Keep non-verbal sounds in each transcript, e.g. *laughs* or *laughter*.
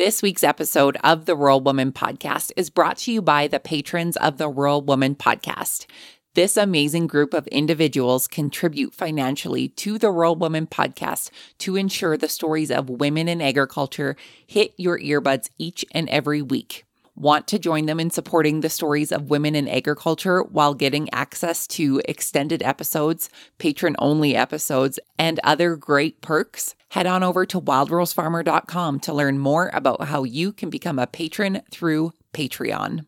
This week's episode of the Rural Woman Podcast is brought to you by the patrons of the Rural Woman Podcast. This amazing group of individuals contribute financially to the Rural Woman podcast to ensure the stories of women in agriculture hit your earbuds each and every week. Want to join them in supporting the stories of women in agriculture while getting access to extended episodes, patron only episodes, and other great perks? Head on over to wildrosefarmer.com to learn more about how you can become a patron through Patreon.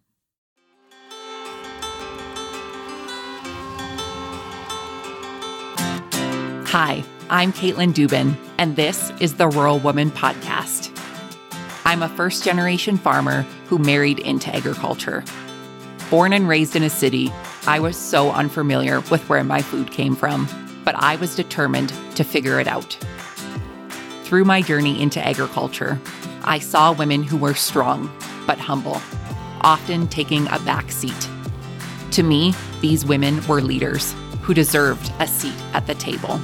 Hi, I'm Katelyn Duban, and this is the Rural Woman Podcast. I'm a first generation farmer who married into agriculture. Born and raised in a city, I was so unfamiliar with where my food came from, but I was determined to figure it out. Through my journey into agriculture, I saw women who were strong but humble, often taking a back seat. To me, these women were leaders who deserved a seat at the table.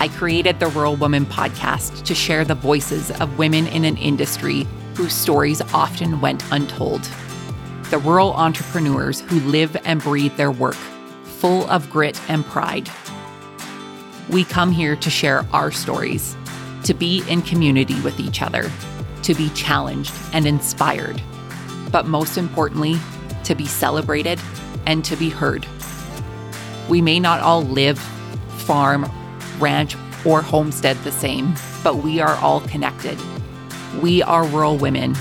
I created the Rural Woman podcast to share the voices of women in an industry whose stories often went untold. The rural entrepreneurs who live and breathe their work, full of grit and pride. We come here to share our stories, to be in community with each other, to be challenged and inspired, but most importantly, to be celebrated and to be heard. We may not all live, farm, ranch, or homestead the same, but we are all connected. We are rural women,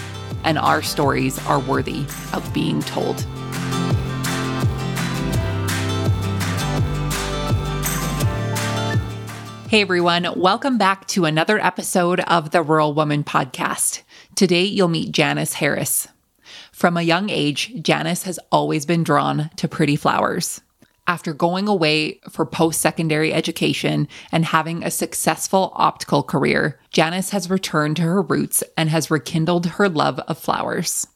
and our stories are worthy of being told. Hey everyone, welcome back to another episode of the Rural Woman Podcast. Today you'll meet Janis Harris. From a young age, Janis has always been drawn to pretty flowers. After going away for post secondary education and having a successful optical career, Janis has returned to her roots and has rekindled her love of flowers.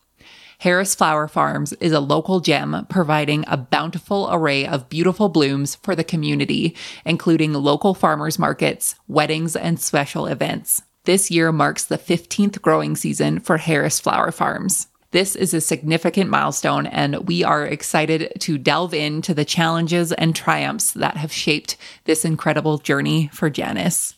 Harris Flower Farms is a local gem providing a bountiful array of beautiful blooms for the community, including local farmers markets, weddings, and special events. This year marks the 15th growing season for Harris Flower Farms. This is a significant milestone, and we are excited to delve into the challenges and triumphs that have shaped this incredible journey for Janis.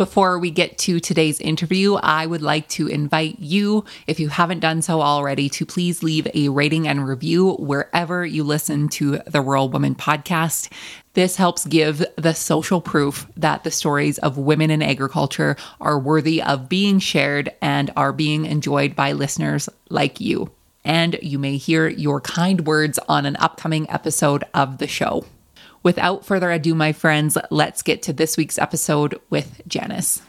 Before we get to today's interview, I would like to invite you, if you haven't done so already, to please leave a rating and review wherever you listen to the Rural Woman podcast. This helps give the social proof that the stories of women in agriculture are worthy of being shared and are being enjoyed by listeners like you. And you may hear your kind words on an upcoming episode of the show. Without further ado, my friends, let's get to this week's episode with Janis.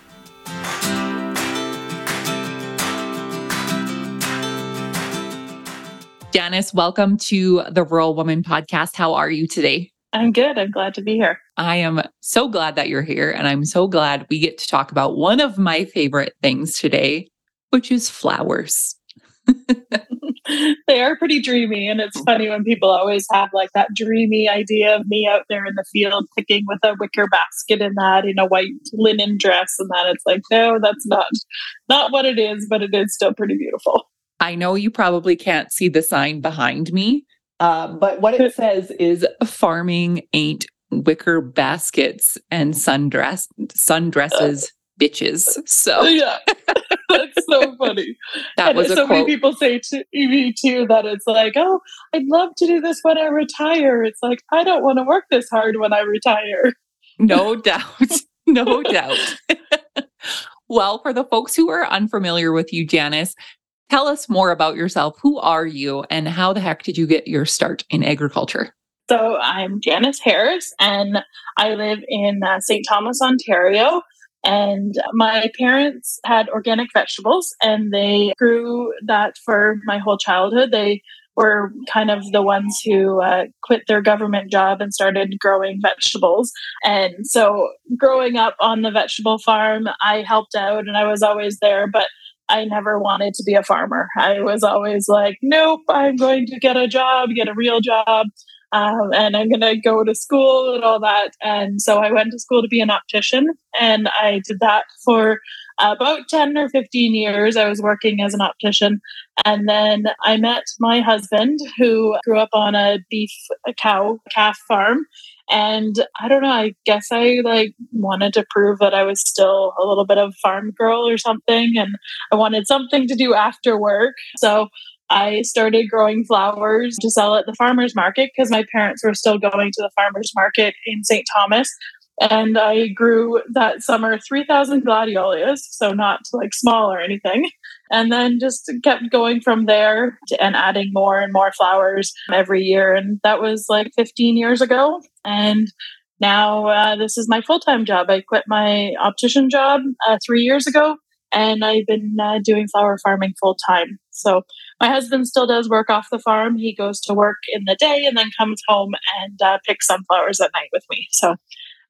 Janis, welcome to the Rural Woman podcast. How are you today? I'm good. I'm glad to be here. I am so glad that you're here. And I'm so glad we get to talk about one of my favorite things today, which is flowers. *laughs* they are pretty dreamy. And it's funny when people always have like that dreamy idea of me out there in the field picking with a wicker basket and that in a white linen dress and that. It's like, no, that's not not what it is, but it is still pretty beautiful. I know you probably can't see the sign behind me, uh, but what it *laughs* says is farming ain't wicker baskets and sundress sundresses *laughs* bitches. So yeah. That's so *laughs* funny. that and was a so quote. many people say to me too that it's like, oh, I'd love to do this when I retire. It's like I don't want to work this hard when I retire. No doubt. *laughs* No doubt. *laughs* well, for the folks who are unfamiliar with you, Janis, tell us more about yourself. Who are you and how the heck did you get your start in agriculture? So I'm Janis Harris, and I live in uh, St. Thomas, Ontario. And my parents had organic vegetables, and they grew that for my whole childhood. They were kind of the ones who uh, quit their government job and started growing vegetables. And so, growing up on the vegetable farm, I helped out and I was always there, but I never wanted to be a farmer. I was always like, nope, I'm going to get a job, get a real job. Um, and I'm going to go to school and all that. And so I went to school to be an optician, and I did that for about 10 or 15 years, I was working as an optician. And then I met my husband who grew up on a beef, a cow, calf farm. And I don't know, I guess I like wanted to prove that I was still a little bit of farm girl or something. And I wanted something to do after work. So I started growing flowers to sell at the farmer's market because my parents were still going to the farmer's market in St. Thomas. And I grew that summer 3,000 gladiolus, so not like small or anything. And then just kept going from there and adding more and more flowers every year. And that was like 15 years ago. And now uh, this is my full time job. I quit my optician job uh, three years ago and I've been uh, doing flower farming full time. So my husband still does work off the farm. He goes to work in the day and then comes home and uh, picks sunflowers at night with me. So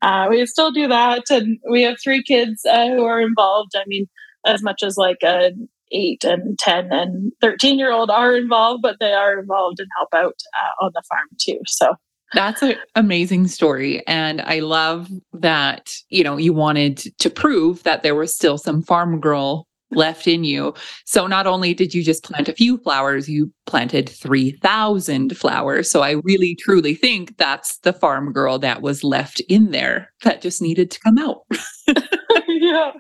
uh, we still do that, and we have three kids uh, who are involved. I mean, as much as like a eight and 10 and 13 year old are involved, but they are involved and help out uh, on the farm too. So that's an amazing story. And I love that, you know, you wanted to prove that there was still some farm girl left in you. So not only did you just plant a few flowers, you planted 3,000 flowers. So I really truly think that's the farm girl that was left in there that just needed to come out. *laughs* yeah.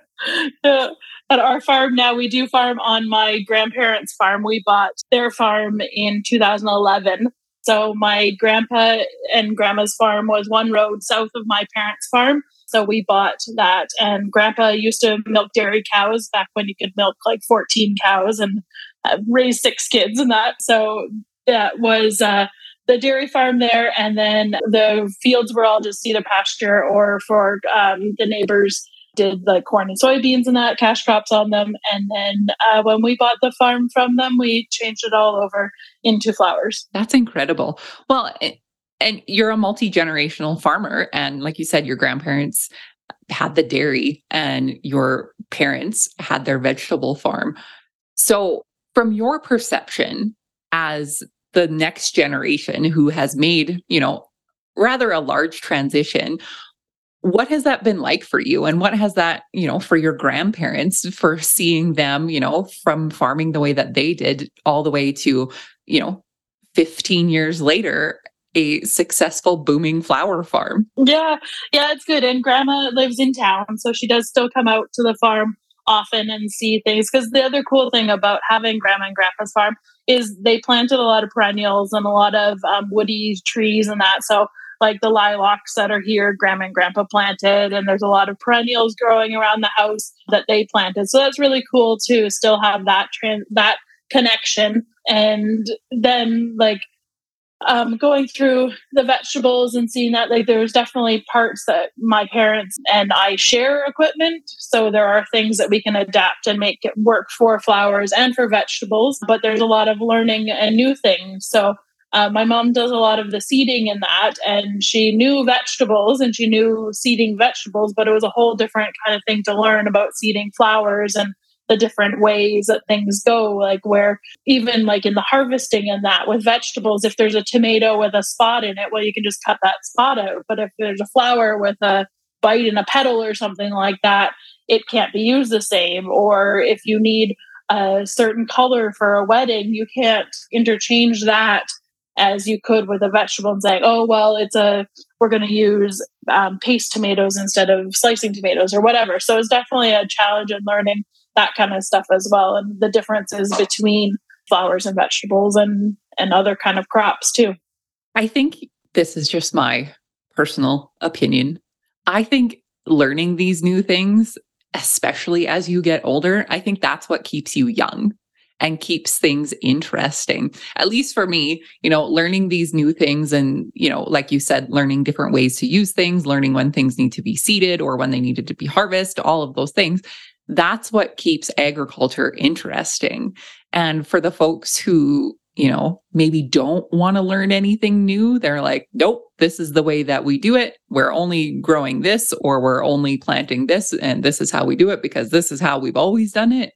Yeah. At our farm now, we do farm on my grandparents' farm. We bought their farm in 2011. So my grandpa and grandma's farm was one road south of my parents' farm. So we bought that. And grandpa used to milk dairy cows back when you could milk like 14 cows and uh, raise six kids and that. So that was uh, the dairy farm there. And then the fields were all just either pasture or for um, the neighbors did the corn and soybeans and that cash crops on them. And then uh, when we bought the farm from them, we changed it all over into flowers. That's incredible. Well, and you're a multi-generational farmer and like you said your grandparents had the dairy and your parents had their vegetable farm. So from your perception as the next generation who has made you know rather a large transition what has that been like for you? And what has that you know for your grandparents for seeing them you know from farming the way that they did all the way to you know 15 years later a successful booming flower farm. Yeah, yeah, it's good. And grandma lives in town, so she does still come out to the farm often and see things. Because the other cool thing about having grandma and grandpa's farm is they planted a lot of perennials and a lot of um, woody trees and that. So like the lilacs that are here, grandma and grandpa planted, and there's a lot of perennials growing around the house that they planted. So that's really cool to still have that trans that connection. And then like um, going through the vegetables and seeing that like there's definitely parts that my parents and I share equipment. So there are things that we can adapt and make it work for flowers and for vegetables, but there's a lot of learning and new things. So uh, my mom does a lot of the seeding in that, and she knew vegetables and she knew seeding vegetables, but it was a whole different kind of thing to learn about seeding flowers and the different ways that things go like where even like in the harvesting and that with vegetables if there's a tomato with a spot in it well you can just cut that spot out but if there's a flower with a bite and a petal or something like that it can't be used the same or if you need a certain color for a wedding you can't interchange that as you could with a vegetable and saying, oh, well, it's a, we're going to use um, paste tomatoes instead of slicing tomatoes or whatever. So it's definitely a challenge in learning that kind of stuff as well. And the differences between flowers and vegetables and and other kind of crops too. I think this is just my personal opinion. I think learning these new things especially as you get older i think that's what keeps you young and keeps things interesting. At least for me you know learning these new things and you know like you said learning different ways to use things learning when things need to be seeded or when they needed to be harvested all of those things that's what keeps agriculture interesting. And for the folks who, you know, maybe don't want to learn anything new, they're like, nope, this is the way that we do it. We're only growing this or we're only planting this. And this is how we do it because this is how we've always done it.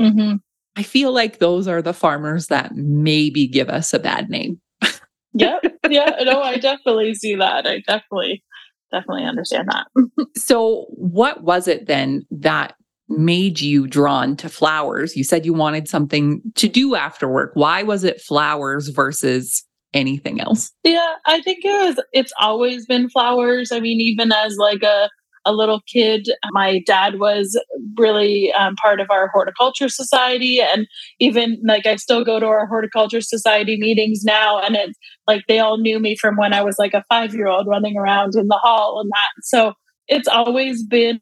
Mm-hmm. I feel like those are the farmers that maybe give us a bad name. yeah. Yeah. *laughs* No, I definitely see that. I definitely, definitely understand that. *laughs* so, what was it then that made you drawn to flowers? You said you wanted something to do after work. Why was it flowers versus anything else? Yeah, I think it was it's always been flowers. I mean, even as like a a little kid, my dad was really um, part of our horticulture society, and even like I still go to our horticulture society meetings now, and it's like they all knew me from when I was like a five year old running around in the hall and that. So it's always been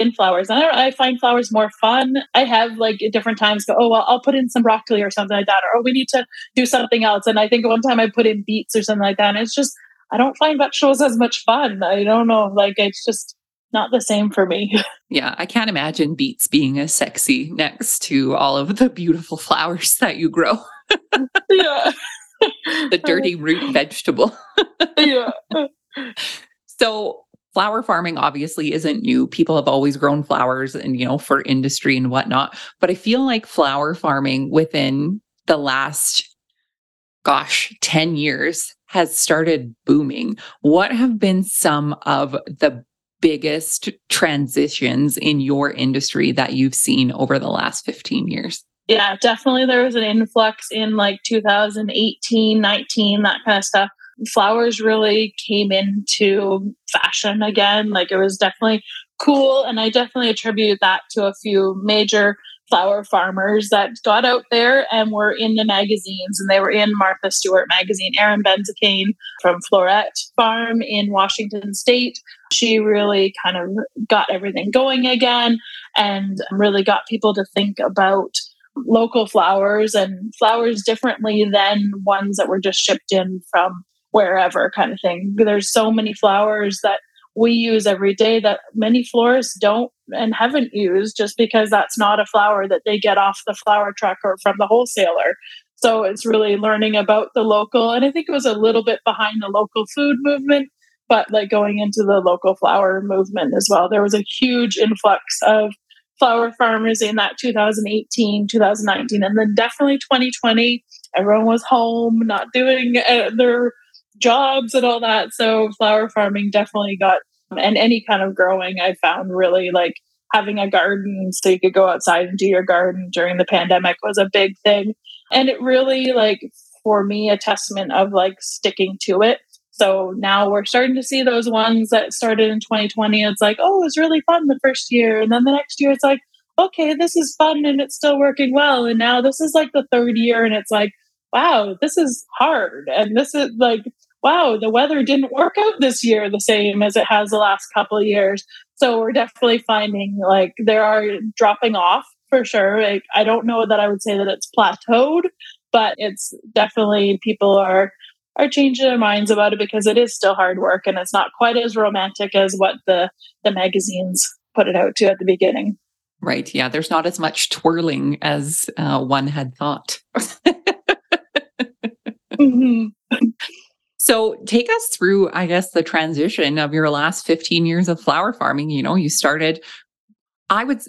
in flowers. I, I find flowers more fun. I have like at different times go, oh, well, I'll put in some broccoli or something like that. Or oh, we need to do something else. And I think one time I put in beets or something like that. And it's just, I don't find vegetables as much fun. I don't know. Like it's just not the same for me. *laughs* Yeah, I can't imagine beets being as sexy next to all of the beautiful *laughs* flowers that you grow. *laughs* yeah. the dirty root vegetable. yeah. So flower farming obviously isn't new. People have always grown flowers and, you know, for industry and whatnot. But I feel like flower farming within the last, gosh, 10 years has started booming. What have been some of the biggest transitions in your industry that you've seen over the last 15 years? Yeah, definitely there was an influx in like 2018, 19, that kind of stuff flowers really came into fashion again. Like it was definitely cool. And I definitely attribute that to a few major flower farmers that got out there and were in the magazines and they were in Martha Stewart magazine. Erin Benzakein from Floret Farm in Washington State. She really kind of got everything going again and really got people to think about local flowers and flowers differently than ones that were just shipped in from wherever kind of thing. There's so many flowers that we use every day that many florists don't and haven't used just because that's not a flower that they get off the flower truck or from the wholesaler. So it's really learning about the local. And I think it was a little bit behind the local food movement, but like going into the local flower movement as well. There was a huge influx of flower farmers in that 2018, 2019, and then definitely 2020. Everyone was home, not doing uh, their jobs and all that. So flower farming definitely got, and any kind of growing I found really like having a garden so you could go outside and do your garden during the pandemic was a big thing. And it really like for me a testament of like sticking to it. So now we're starting to see those ones that started in 2020. It's like, oh, it was really fun the first year. And then the next year it's like, okay, this is fun and it's still working well. And now this is like the third year and it's like, wow, this is hard. And this is like wow, the weather didn't work out this year the same as it has the last couple of years. So we're definitely finding like there are dropping off for sure. Like, I don't know that I would say that it's plateaued, but it's definitely people are are changing their minds about it because it is still hard work and it's not quite as romantic as what the the magazines put it out to at the beginning. Right. Yeah. There's not as much twirling as uh, one had thought. *laughs* mm-hmm. *laughs* So take us through, I guess, the transition of your last 15 years of flower farming. You know, you started, I would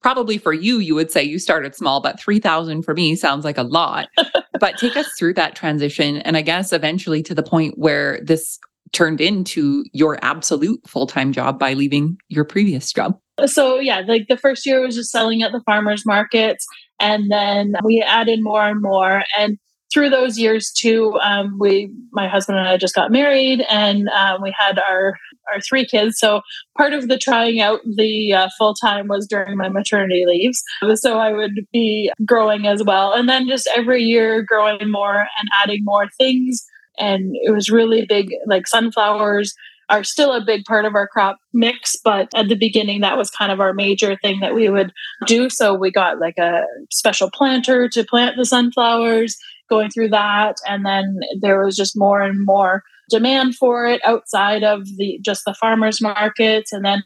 probably for you, you would say you started small, but 3,000 for me sounds like a lot. *laughs* but take us through that transition. And I guess eventually to the point where this turned into your absolute full time job by leaving your previous job. So, yeah, like the first year was just selling at the farmers markets. And then we added more and more. And through those years too, um, we, my husband and I just got married, and uh, we had our our three kids. So part of the trying out the uh, full time was during my maternity leaves. So I would be growing as well, and then just every year growing more and adding more things. And it was really big, like sunflowers are still a big part of our crop mix, but at the beginning, that was kind of our major thing that we would do. So we got like a special planter to plant the sunflowers going through that. And then there was just more and more demand for it outside of the just the farmers markets and then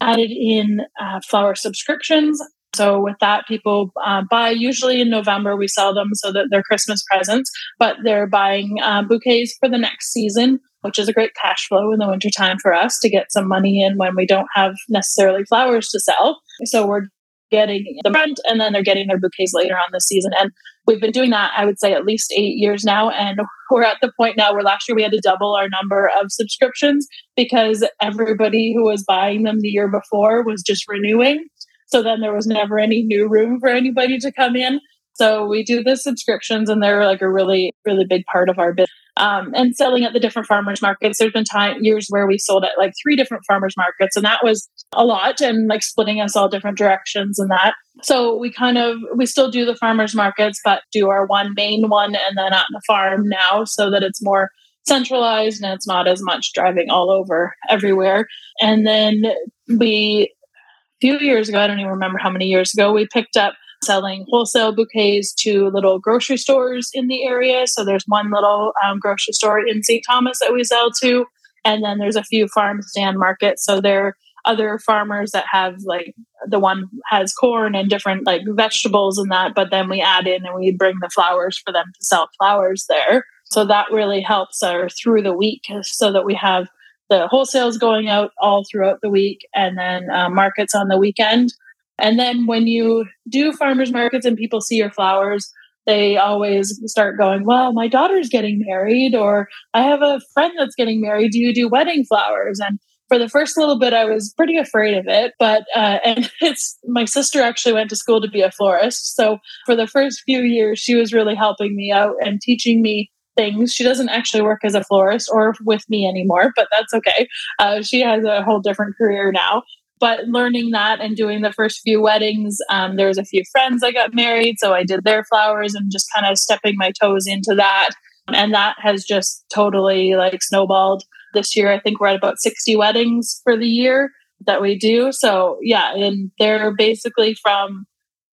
added in uh, flower subscriptions. So with that people uh, buy. Usually in november we sell them so that they're christmas presents but they're buying uh, bouquets for the next season which is a great cash flow in the wintertime for us to get some money in when we don't have necessarily flowers to sell. So we're getting the front and then they're getting their bouquets later on this season. And we've been doing that, I would say, at least eight years now. And *laughs* we're at the point now where last year we had to double our number of subscriptions because everybody who was buying them the year before was just renewing. So then there was never any new room for anybody to come in. So we do the subscriptions and they're like a really, really big part of our business. Um, and selling at the different farmers markets. There's been time years where we sold at like three different farmers markets, and that was a lot, and like splitting us all different directions and that. So we kind of we still do the farmers markets, but do our one main one and then at the farm now, so that it's more centralized and it's not as much driving all over everywhere. And then we a few years ago, I don't even remember how many years ago, we picked up selling wholesale bouquets to little grocery stores in the area. So there's one little um, grocery store in St. Thomas that we sell to, and then there's a few farm stand markets. So there are other farmers that have like the one has corn and different like vegetables and that, but then we add in and we bring the flowers for them to sell flowers there. So that really helps our through the week so that we have the wholesales going out all throughout the week and then uh, markets on the weekend and then when you do farmers markets and people see your flowers, they always start going, Well, my daughter's getting married, or I have a friend that's getting married. Do you do wedding flowers? And for the first little bit, I was pretty afraid of it. But, uh, *laughs* and it's my sister actually went to school to be a florist. So for the first few years, she was really helping me out and teaching me things. She doesn't actually work as a florist or with me anymore, but that's okay. Uh, she has a whole different career now but learning that and doing the first few weddings um, there was a few friends i got married so i did their flowers and just kind of stepping my toes into that. And that has just totally like snowballed. This year i think we're at about 60 weddings for the year that we do. So yeah and they're basically from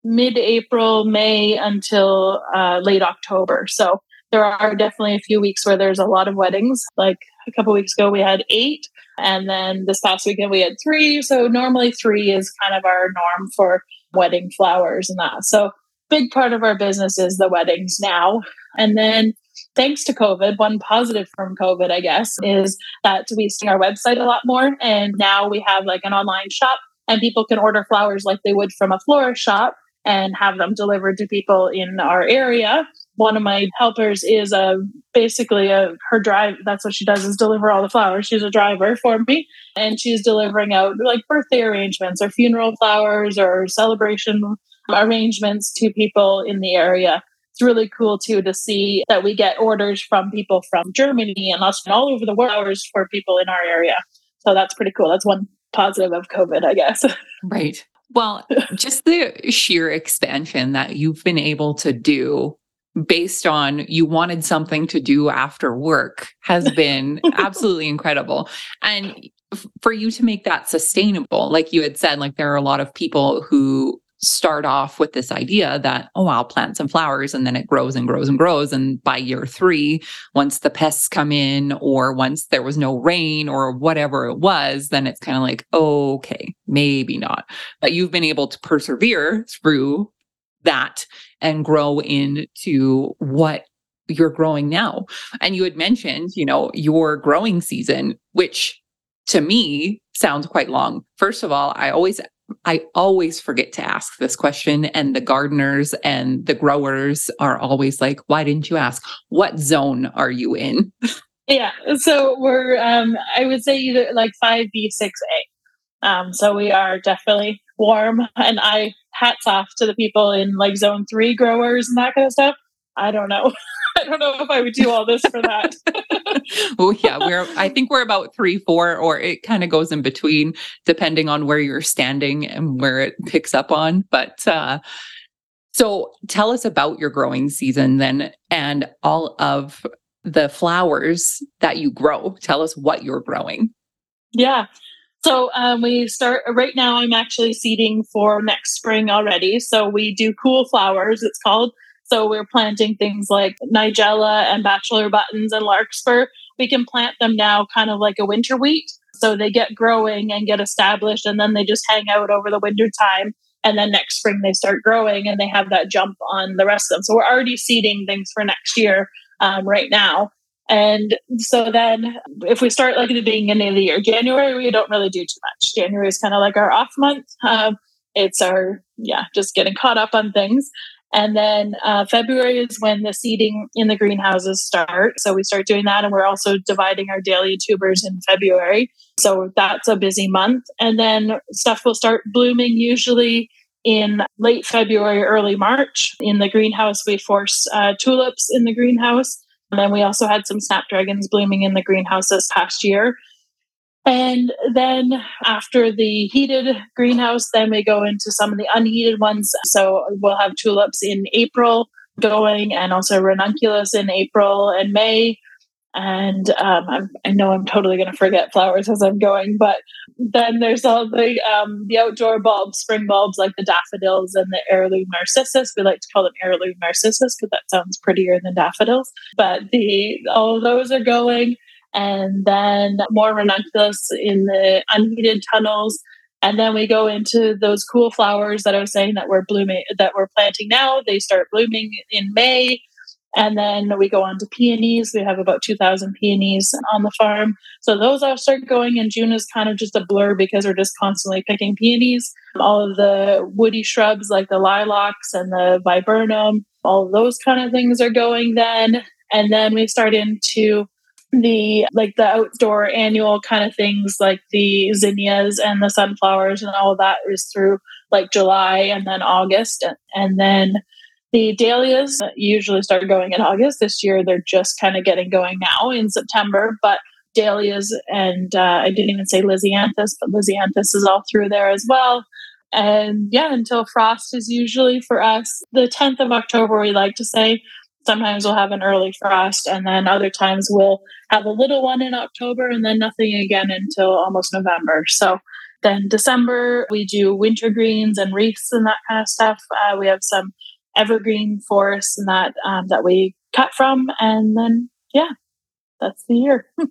mid-april may until uh, late october. So there are definitely a few weeks where there's a lot of weddings like a couple weeks ago we had eight and then this past weekend we had three. So normally three is kind of our norm for wedding flowers and that. So big part of our business is the weddings now. And then thanks to COVID, one positive from COVID, I guess, is that we see our website a lot more. And now we have like an online shop and people can order flowers like they would from a florist shop and have them delivered to people in our area one of my helpers is a basically a her drive that's what she does is deliver all the flowers. She's a driver for me. And she's delivering out like birthday arrangements or funeral flowers or celebration arrangements to people in the area. It's really cool too to see that we get orders from people from germany and all over the world for people in our area. So that's pretty cool. That's one positive of covid i guess. *laughs* Right. Well, just the sheer expansion that you've been able to do based on you wanted something to do after work has *laughs* been absolutely incredible. And for you to make that sustainable, like you had said, like there are a lot of people who start off with this idea that, oh, I'll plant some flowers and then it grows and grows and grows. And by year three, once the pests come in or once there was no rain or whatever it was, then it's kind of like, okay, maybe not. But you've been able to persevere through that and grow into what you're growing now. And you had mentioned, you know, your growing season, which to me sounds quite long. First of all, I always I always forget to ask this question and the gardeners and the growers are always like, why didn't you ask? What zone are you in? Yeah. So we're um I would say either like 5B, 6A. Um so we are definitely warm and I hats off to the people in like zone three growers and that kind of stuff. I don't know. *laughs* I don't know if I would do all this for that. *laughs* oh yeah, we're I think we're about three, four, or it kind of goes in between depending on where you're standing and where it picks up on. But uh so tell us about your growing season then and all of the flowers that you grow. Tell us what you're growing. Yeah. So um, we start right now. I'm actually seeding for next spring already. So we do cool flowers. It's called. So we're planting things like Nigella and bachelor buttons and larkspur. We can plant them now, kind of like a winter wheat. So they get growing and get established, and then they just hang out over the winter time. And then next spring they start growing, and they have that jump on the rest of them. So we're already seeding things for next year um, right now. And so then if we start like at the beginning of the year, January, we don't really do too much. January is kind of like our off month. Um, it's our, yeah, just getting caught up on things. And then uh, February is when the seeding in the greenhouses start. So we start doing that. And we're also dividing our dahlia tubers in February. So that's a busy month. And then stuff will start blooming usually in late February, early March. In the greenhouse, we force uh, tulips in the greenhouse. And then we also had some snapdragons blooming in the greenhouse this past year. And then after the heated greenhouse, then we go into some of the unheated ones. So we'll have tulips in April going and also ranunculus in April and May. And um, i know I'm totally going to forget flowers as I'm going, but then there's all the um, the outdoor bulbs, spring bulbs like the daffodils and the heirloom narcissus. We like to call them heirloom narcissus because that sounds prettier than daffodils. But the all those are going and then more ranunculus in the unheated tunnels. And then we go into those cool flowers that I was saying that we're blooming, that we're planting now. They start blooming in May. And then we go on to peonies. We have about 2,000 peonies on the farm. So those all start going, and June is kind of just a blur because we're just constantly picking peonies. All of the woody shrubs like the lilacs and the viburnum, all those kind of things are going then. And then we start into the like the outdoor annual kind of things like the zinnias and the sunflowers and all that is through like July and then August and then the dahlias usually start going in August. This year they're just kind of getting going now in September, but dahlias and uh, I didn't even say lisianthus, but lisianthus is all through there as well. And yeah, until frost is usually for us the 10th of October, we like to say sometimes we'll have an early frost and then other times we'll have a little one in october and then nothing again until almost november so then december we do winter greens and wreaths and that kind of stuff uh, we have some evergreen forests and that um, that we cut from. And then yeah that's the year. *laughs*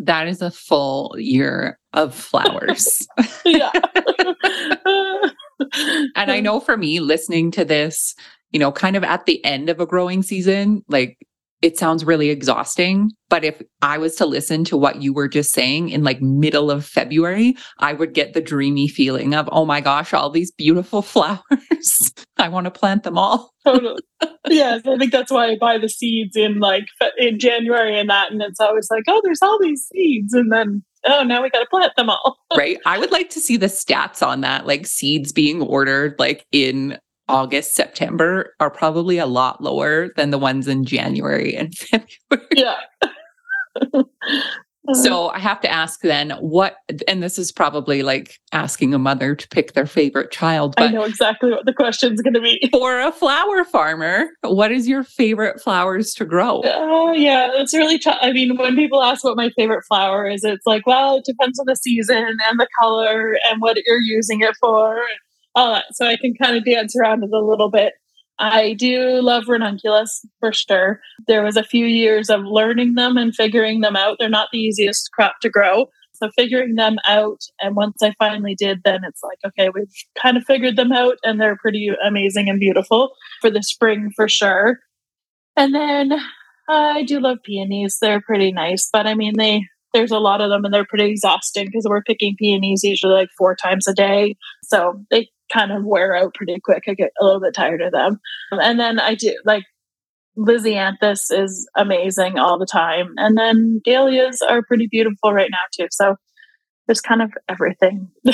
That is a full year of flowers. *laughs* Yeah. And i know for me listening to this you know, kind of at the end of a growing season, like it sounds really exhausting. But if I was to listen to what you were just saying in like middle of February, I would get the dreamy feeling of, oh my gosh, all these beautiful *laughs* flowers. I want to plant them all. *laughs* totally. Yes. I think that's why I buy the seeds in like in January and that. And it's always like, oh, there's all these seeds. And then oh, now we got to plant them all. *laughs* right. I would like to see the stats on that, like seeds being ordered like in August, September are probably a lot lower than the ones in January and *laughs* February. Yeah. *laughs* so I have to ask then what, and this is probably like asking a mother to pick their favorite child. I know exactly what the question is going to be. *laughs* For a flower farmer, what is your favorite flowers to grow? Oh, uh, yeah, it's really tough. I mean, when people ask what my favorite flower is, it's like, well, it depends on the season and the color and what you're using it for all that. So I can kind of dance around it a little bit. I do love ranunculus for sure. There was a few years of learning them and figuring them out. They're not the easiest crop to grow. So figuring them out, and once I finally did, then it's like, okay, we've kind of figured them out, and they're pretty amazing and beautiful for the spring for sure. And then uh, I do love peonies; they're pretty nice, but I mean, they there's a lot of them, and they're pretty exhausting because we're picking peonies usually like four times a day, so they kind of wear out pretty quick. I get a little bit tired of them. And then I do like Lisianthus is amazing all the time. And then dahlias are pretty beautiful right now too. So there's kind of everything. *laughs*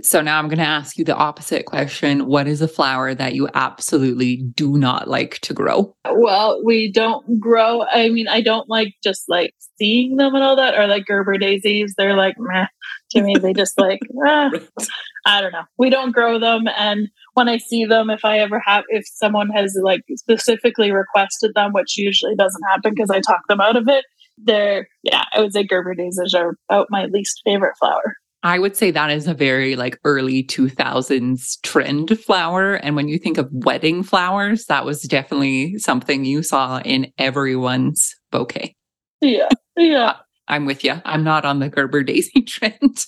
So now I'm going to ask you the opposite question. What is a flower that you absolutely do not like to grow? Well, we don't grow. I mean, I don't like just like seeing them and all that, or like Gerber daisies. They're like, meh to me. They just like, *laughs* ah, I don't know. We don't grow them. And when I see them, if I ever have, if someone has like specifically requested them, which usually doesn't happen because I talk them out of it, they're, yeah, I would say Gerber daisies are about my least favorite flower. I would say that is a very like early 2000s trend flower. And when you think of wedding flowers, that was definitely something you saw in everyone's bouquet. Yeah. *laughs* Yeah. I'm with you. I'm not on the Gerber daisy *laughs* trend.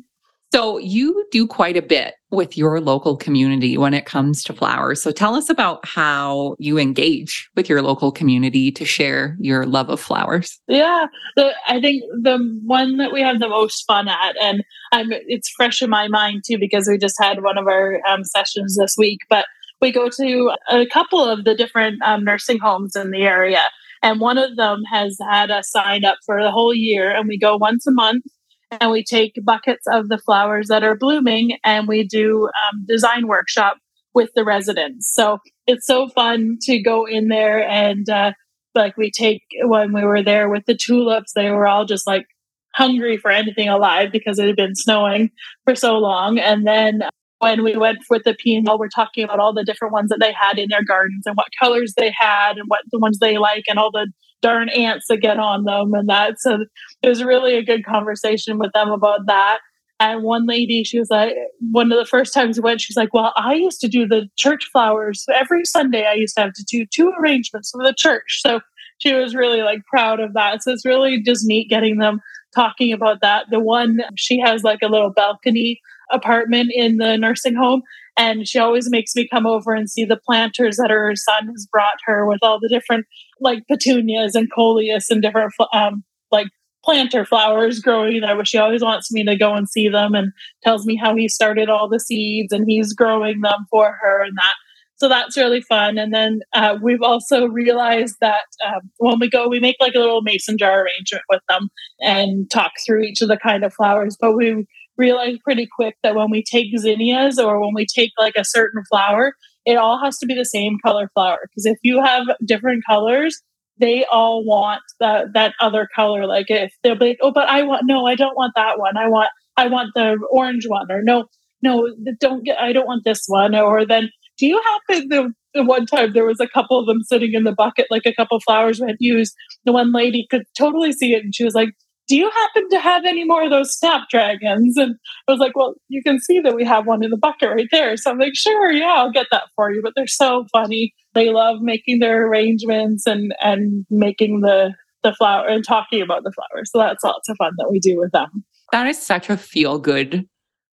*laughs* so, you do quite a bit with your local community when it comes to flowers. So, tell us about how you engage with your local community to share your love of flowers. Yeah, the, I think the one that we have the most fun at, and it's fresh in my mind too because we just had one of our um, sessions this week, but we go to a couple of the different um, nursing homes in the area And one of them has had us sign up for the whole year, and we go once a month and we take buckets of the flowers that are blooming and we do um, design workshop with the residents. So it's so fun to go in there and uh, like we take when we were there with the tulips, they were all just like hungry for anything alive because it had been snowing for so long. And then when we went with the peony, we're talking about all the different ones that they had in their gardens and what colors they had and what the ones they like and all the darn ants that get on them and that. So it was really a good conversation with them about that. And one lady, she was like, one of the first times we went, she's like, Well, I used to do the church flowers. Every Sunday, I used to have to do two arrangements for the church. So she was really like proud of that. So it's really just neat getting them talking about that. The one, she has like a little balcony apartment in the nursing home. And she always makes me come over and see the planters that her son has brought her with all the different like petunias and coleus and different um, like planter flowers growing there. But she always wants me to go and see them and tells me how he started all the seeds and he's growing them for her and that. So that's really fun. And then uh, we've also realized that um, when we go, we make like a little mason jar arrangement with them and talk through each of the kind of flowers. But we realized pretty quick that when we take zinnias or when we take like a certain flower, it all has to be the same color flower. Because if you have different colors, they all want that that other color. Like if they'll be like, oh, but I want no, I don't want that one. I want I want the orange one, or no, no, don't get. I don't want this one. Or then, do you happen the, the one time there was a couple of them sitting in the bucket, like a couple flowers we had used. The one lady could totally see it, and she was like, do you happen to have any more of those snapdragons? And I was like, well, you can see that we have one in the bucket right there. So I'm like, sure, yeah, I'll get that for you. But they're so funny. They love making their arrangements and and making the the flower and talking about the flowers. So that's lots of fun that we do with them. That is such a feel good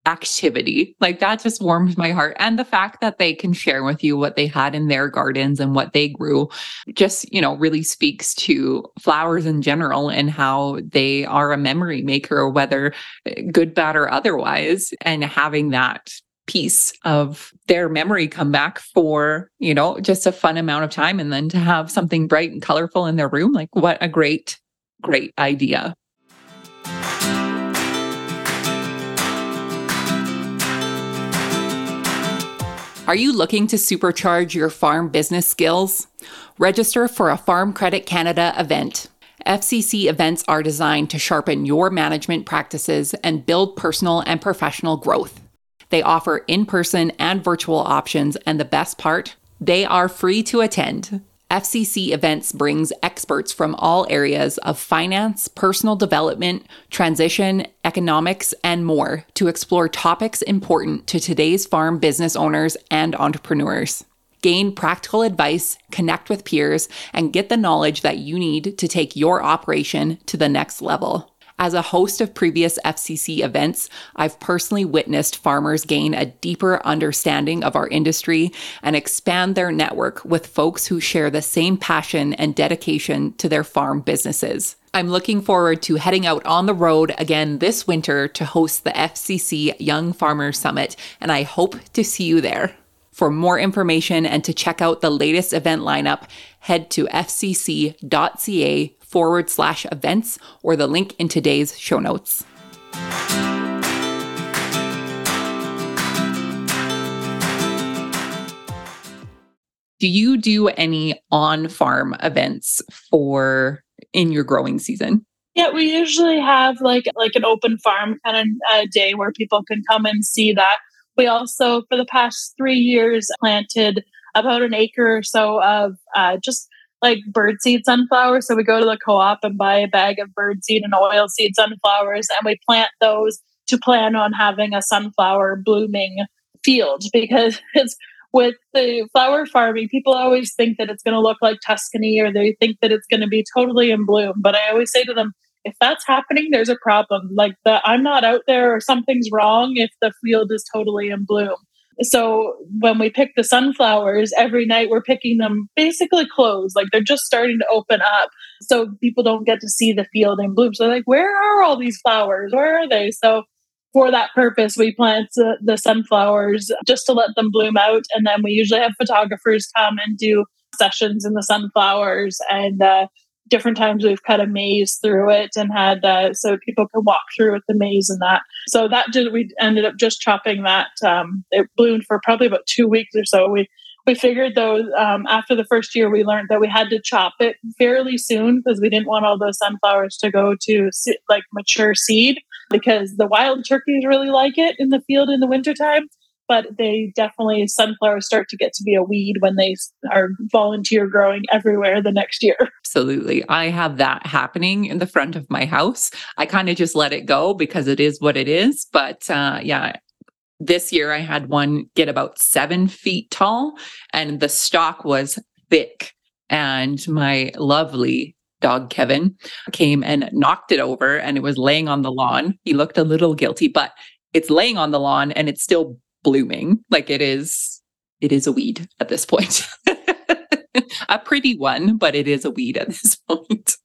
activity. Like that just warms my heart. And the fact that they can share with you what they had in their gardens and what they grew just, you know, really speaks to flowers in general and how they are a memory maker, whether eh, good, bad, or otherwise. And having that piece of their memory come back for, you know, just a fun amount of time and then to have something bright and colorful in their room. Like what a great, great idea. Are you looking to supercharge your farm business skills? Register for a Farm Credit Canada event. FCC events are designed to sharpen your management practices and build personal and professional growth. They offer in person and virtual options, and the best part, they are free to attend. FCC Events brings experts from all areas of finance, personal development, transition, economics, and more to explore topics important to today's farm business owners and entrepreneurs. Gain practical advice, connect with peers, and get the knowledge that you need to take your operation to the next level. As a host of previous FCC events, I've personally witnessed farmers gain a deeper understanding of our industry and expand their network with folks who share the same passion and dedication to their farm businesses. I'm looking forward to heading out on the road again this winter to host the FCC Young Farmers Summit, and I hope to see you there. For more information and to check out the latest event lineup, head to fcc.ca forward slash events or the link in today's show notes. Do you do any on farm events for in your growing season? Yeah, we usually have like like an open farm kind of uh, day where people can come and see that. We also, for the past three years, planted about an acre or so of uh, just like birdseed sunflowers. So we go to the co-op and buy a bag of birdseed and oilseed sunflowers, and we plant those to plan on having a sunflower blooming field because *laughs* it's with the flower farming, people always think that it's going to look like Tuscany or they think that it's going to be totally in bloom. But I always say to them, if that's happening, there's a problem. Like the I'm not out there or something's wrong if the field is totally in bloom. So when we pick the sunflowers, every night we're picking them basically closed, like they're just starting to open up. So people don't get to see the field in bloom. So like, where are all these flowers? Where are they? So for that purpose, we plant the, the sunflowers just to let them bloom out. And then we usually have photographers come and do sessions in the sunflowers and uh, different times we've cut a maze through it and had uh, so people could walk through with the maze and that. So that did we ended up just chopping that. Um, it bloomed for probably about two weeks or so. We we figured though um, after the first year we learned that we had to chop it fairly soon because we didn't want all those sunflowers to go to like mature seed because the wild turkeys really like it in the field in the wintertime but they definitely sunflowers start to get to be a weed when they are volunteer growing everywhere the next year. *laughs* Absolutely. I have that happening in the front of my house. I kind of just let it go because it is what it is. But uh, yeah, this year I had one get about seven feet tall and the stalk was thick. And my lovely dog Kevin came and knocked it over and it was laying on the lawn. He looked a little guilty, but it's laying on the lawn and it's still blooming. Like it is, it is a weed at this point. *laughs* *laughs* a pretty one, but it is a weed at this *laughs* point.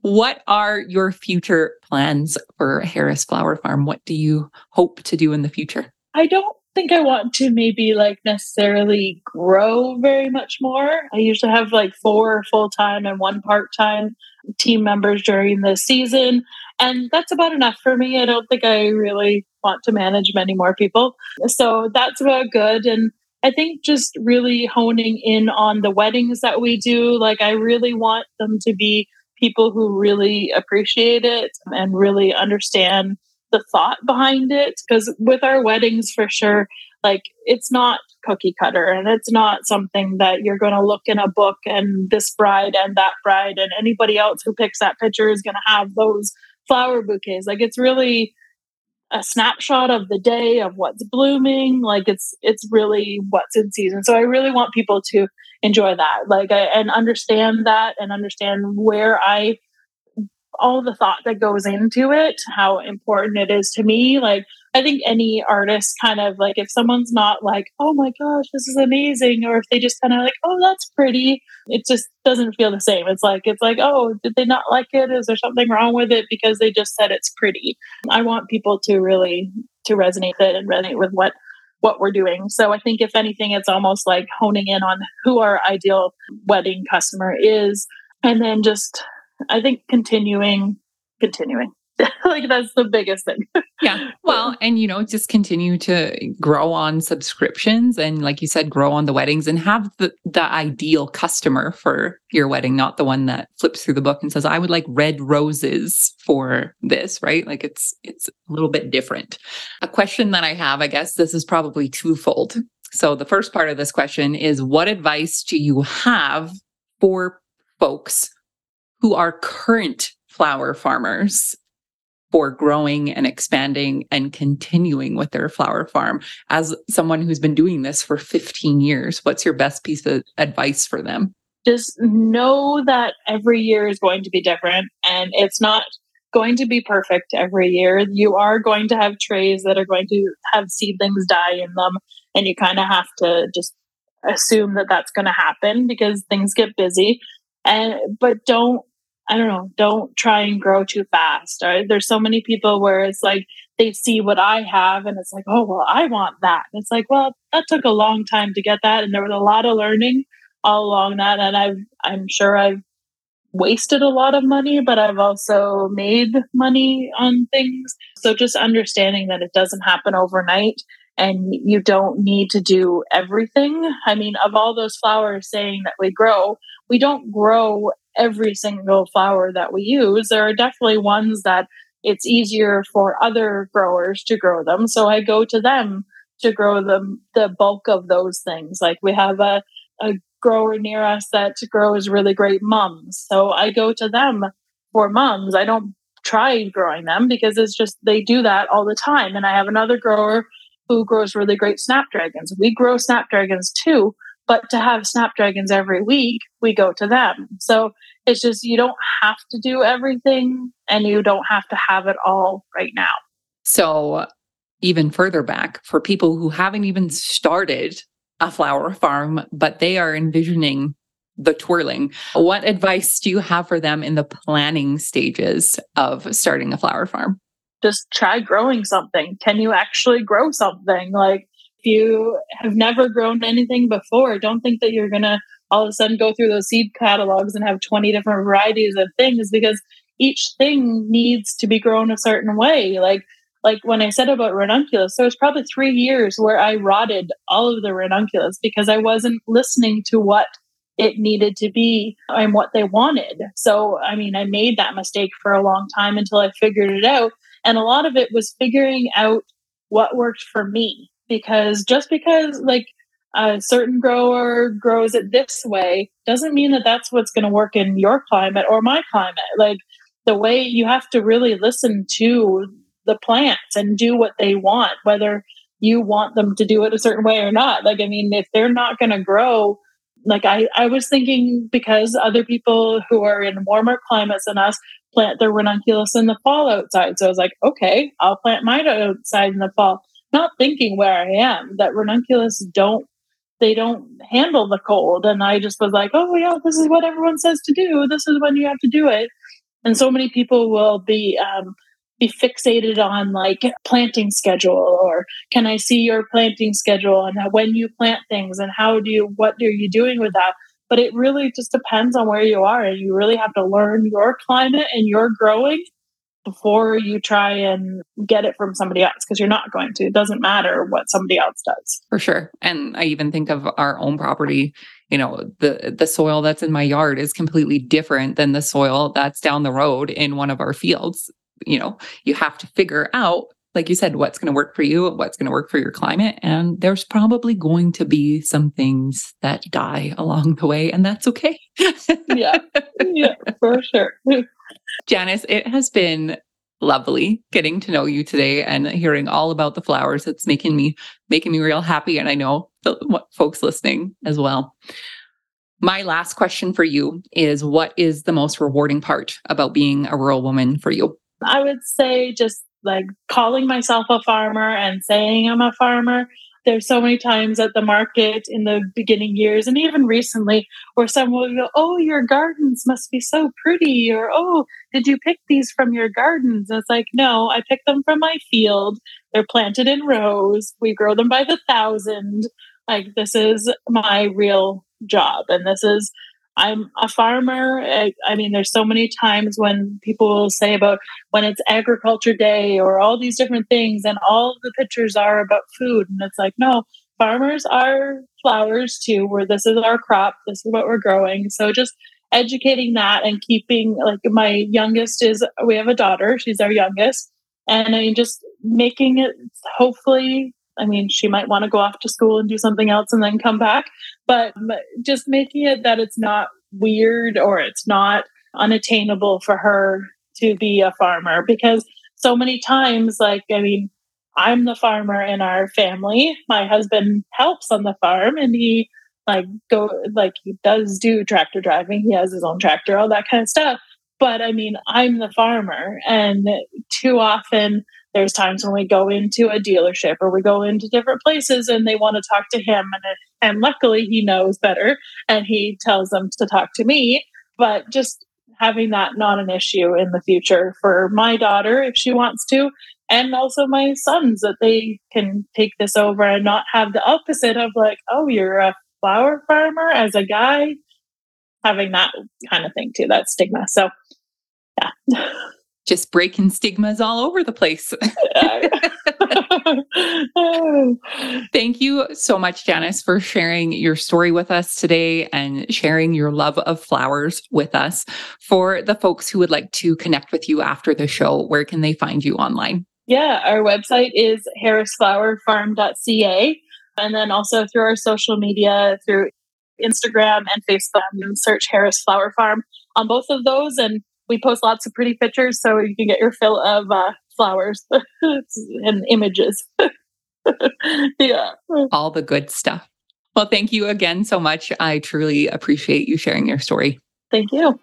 what are your future plans for Harris Flower Farm? What do you hope to do in the future? I don't think I want to maybe like necessarily grow very much more. I usually have like four full time and one part time team members during the season. And that's about enough for me. I don't think I really want to manage many more people. So that's about good. And I think just really honing in on the weddings that we do. Like, I really want them to be people who really appreciate it and really understand the thought behind it. Because with our weddings, for sure, like it's not cookie cutter and it's not something that you're going to look in a book and this bride and that bride and anybody else who picks that picture is going to have those flower bouquets. Like it's really a snapshot of the day of what's blooming. Like it's it's really what's in season. So I really want people to enjoy that, like I, and understand that and understand where I all the thought that goes into it, how important it is to me. Like I think any artist kind of like if someone's not like, oh my gosh, this is amazing, or if they just kind of like, oh, that's pretty, it just doesn't feel the same. It's like, it's like, oh, did they not like it? Is there something wrong with it because they just said it's pretty? I want people to really to resonate with it and resonate with what what we're doing. So I think if anything, it's almost like honing in on who our ideal wedding customer is, and then just I think continuing, continuing. *laughs* like that's the biggest thing. yeah. Well, and you know, just continue to grow on subscriptions and like you said, grow on the weddings and have the, the ideal customer for your wedding, not the one that flips through the book and says, I would like red roses for this, right? Like it's it's a little bit different. A question that I have, I guess this is probably twofold. So the first part of this question is what advice do you have for folks who are current flower farmers for growing and expanding and continuing with their flower farm. As someone who's been doing this for 15 years, what's your best piece of advice for them? Just know that every year is going to be different and it's not going to be perfect every year. You are going to have trays that are going to have seedlings die in them, and you kind of have to just assume that that's going to happen because things get busy. And but don't I don't know, don't try and grow too fast. There's so many people where it's like they see what I have and it's like, oh, well, I want that. And it's like, well, that took a long time to get that. And there was a lot of learning all along that. And I've, I'm sure I've wasted a lot of money, but I've also made money on things. So just understanding that it doesn't happen overnight and you don't need to do everything. I mean, of all those flowers saying that we grow, we don't grow every single flower that we use. There are definitely ones that it's easier for other growers to grow them. So I go to them to grow the, the bulk of those things. Like we have a, a grower near us that grows really great mums. So I go to them for mums. I don't try growing them because it's just they do that all the time. And I have another grower who grows really great snapdragons. We grow snapdragons too, but to have snapdragons every week, we go to them. So it's just you don't have to do everything and you don't have to have it all right now. So, even further back, for people who haven't even started a flower farm, but they are envisioning the twirling, what advice do you have for them in the planning stages of starting a flower farm? Just try growing something. Can you actually grow something? Like, you have never grown anything before, don't think that you're going to all of a sudden go through those seed catalogs and have 20 different varieties of things because each thing needs to be grown a certain way. Like like when I said about ranunculus, there was probably three years where I rotted all of the ranunculus because I wasn't listening to what it needed to be and what they wanted. So, I mean, I made that mistake for a long time until I figured it out. And a lot of it was figuring out what worked for me because just because, like, a certain grower grows it this way doesn't mean that that's what's going to work in your climate or my climate. Like, the way you have to really listen to the plants and do what they want, whether you want them to do it a certain way or not. Like, I mean, if they're not going to grow, like I, I was thinking because other people who are in warmer climates than us plant their ranunculus in the fall outside. So I was like, okay, I'll plant mine outside in the fall, not thinking where I am that ranunculus don't they don't handle the cold. And I just was like, oh yeah, this is what everyone says to do. This is when you have to do it. And so many people will be um, be fixated on like planting schedule or can I see your planting schedule and when you plant things and how do you what are you doing with that? But it really just depends on where you are and you really have to learn your climate and your growing before you try and get it from somebody else because you're not going to. It doesn't matter what somebody else does. For sure. And I even think of our own property, you know, the the soil that's in my yard is completely different than the soil that's down the road in one of our fields you know, you have to figure out, like you said, what's going to work for you, what's going to work for your climate. And there's probably going to be some things that die along the way, and that's okay. yeah. Yeah, for sure. *laughs* Janis, it has been lovely getting to know you today and hearing all about the flowers. It's making me making me real happy, and I know the folks listening as well. My last question for you is: What is the most rewarding part about being a rural woman for you? I would say just like calling myself a farmer and saying I'm a farmer. There's so many times at the market in the beginning years and even recently where someone will go, Oh, your gardens must be so pretty, or Oh, did you pick these from your gardens? And it's like, No, I picked them from my field. They're planted in rows. We grow them by the thousand. Like, this is my real job. And this is I'm a farmer. I, I, mean, there's so many times when people will say about when it's agriculture day or all these different things, and all the pictures are about food. And it's like, no, farmers are flowers too, where this is our crop, this is what we're growing. So just educating that and keeping, like, my youngest is, we have a daughter, she's our youngest. And I mean, just making it hopefully I mean, she might want to go off to school and do something else and then come back, but just making it that it's not weird or it's not unattainable for her to be a farmer because so many times, like, I mean, I'm the farmer in our family. My husband helps on the farm and he like go like he does do tractor driving. He has his own tractor, all that kind of stuff. But I mean, I'm the farmer and too often there's times when we go into a dealership or we go into different places and they want to talk to him and and luckily he knows better and he tells them to talk to me. But just having that not an issue in the future for my daughter if she wants to and also my sons that they can take this over and not have the opposite of like oh you're a flower farmer as a guy. Having that kind of thing too that stigma. So yeah *laughs* just breaking stigmas all over the place. *laughs* *laughs* Thank you so much, Janis, for sharing your story with us today and sharing your love of flowers with us. For the folks who would like to connect with you after the show, where can they find you online? Yeah, our website is harrisflowerfarm.ca. And then also through our social media, through Instagram and Facebook, and search Harris Flower Farm on both of those. And we post lots of pretty pictures so you can get your fill of uh, flowers *laughs* and images. *laughs* yeah. All the good stuff. Well, thank you again so much. I truly appreciate you sharing your story. Thank you.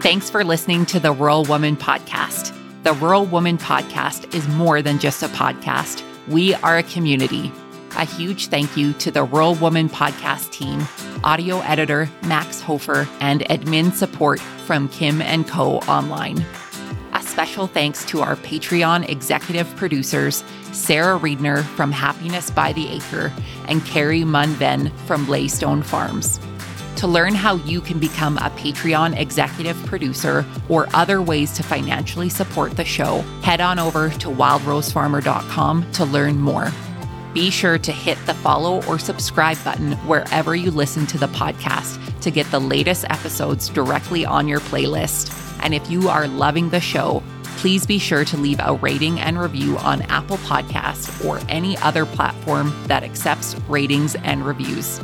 Thanks for listening to the Rural Woman Podcast. The Rural Woman Podcast is more than just a podcast, we are a community a huge thank you to the Rural Woman podcast team, audio editor Max Hofer, and admin support from Kim and Co. Online. A special thanks to our Patreon executive producers, Sarah Reedner from Happiness by the Acre and Carrie Munven from Laystone Farms. To learn how you can become a Patreon executive producer or other ways to financially support the show, head on over to wildrosefarmer.com to learn more. Be sure to hit the follow or subscribe button wherever you listen to the podcast to get the latest episodes directly on your playlist. And if you are loving the show, please be sure to leave a rating and review on Apple Podcasts or any other platform that accepts ratings and reviews.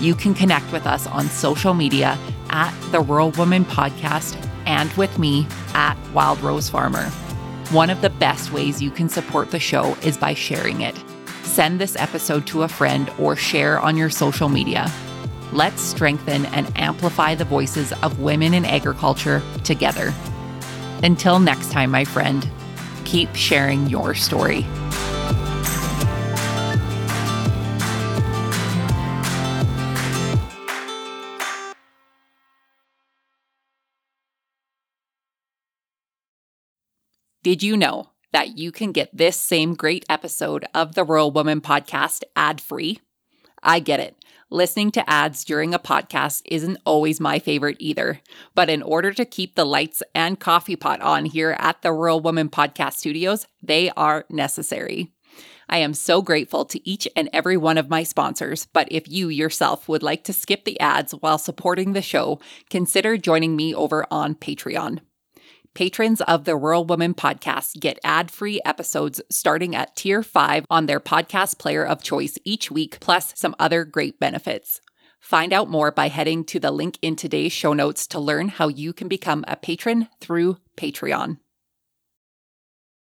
You can connect with us on social media at the Rural Woman Podcast and with me at Wild Rose Farmer. One of the best ways you can support the show is by sharing it. Send this episode to a friend or share on your social media. Let's strengthen and amplify the voices of women in agriculture together. Until next time, my friend, keep sharing your story. Did you know that you can get this same great episode of the Rural Woman podcast ad free? I get it. Listening to ads during a podcast isn't always my favorite either. But in order to keep the lights and coffee pot on here at the Rural Woman Podcast Studios, they are necessary. I am so grateful to each and every one of my sponsors, but if you yourself would like to skip the ads while supporting the show, consider joining me over on Patreon. Patrons of the Rural Woman podcast get ad free episodes starting at tier five on their podcast player of choice each week, plus some other great benefits. Find out more by heading to the link in today's show notes to learn how you can become a patron through Patreon.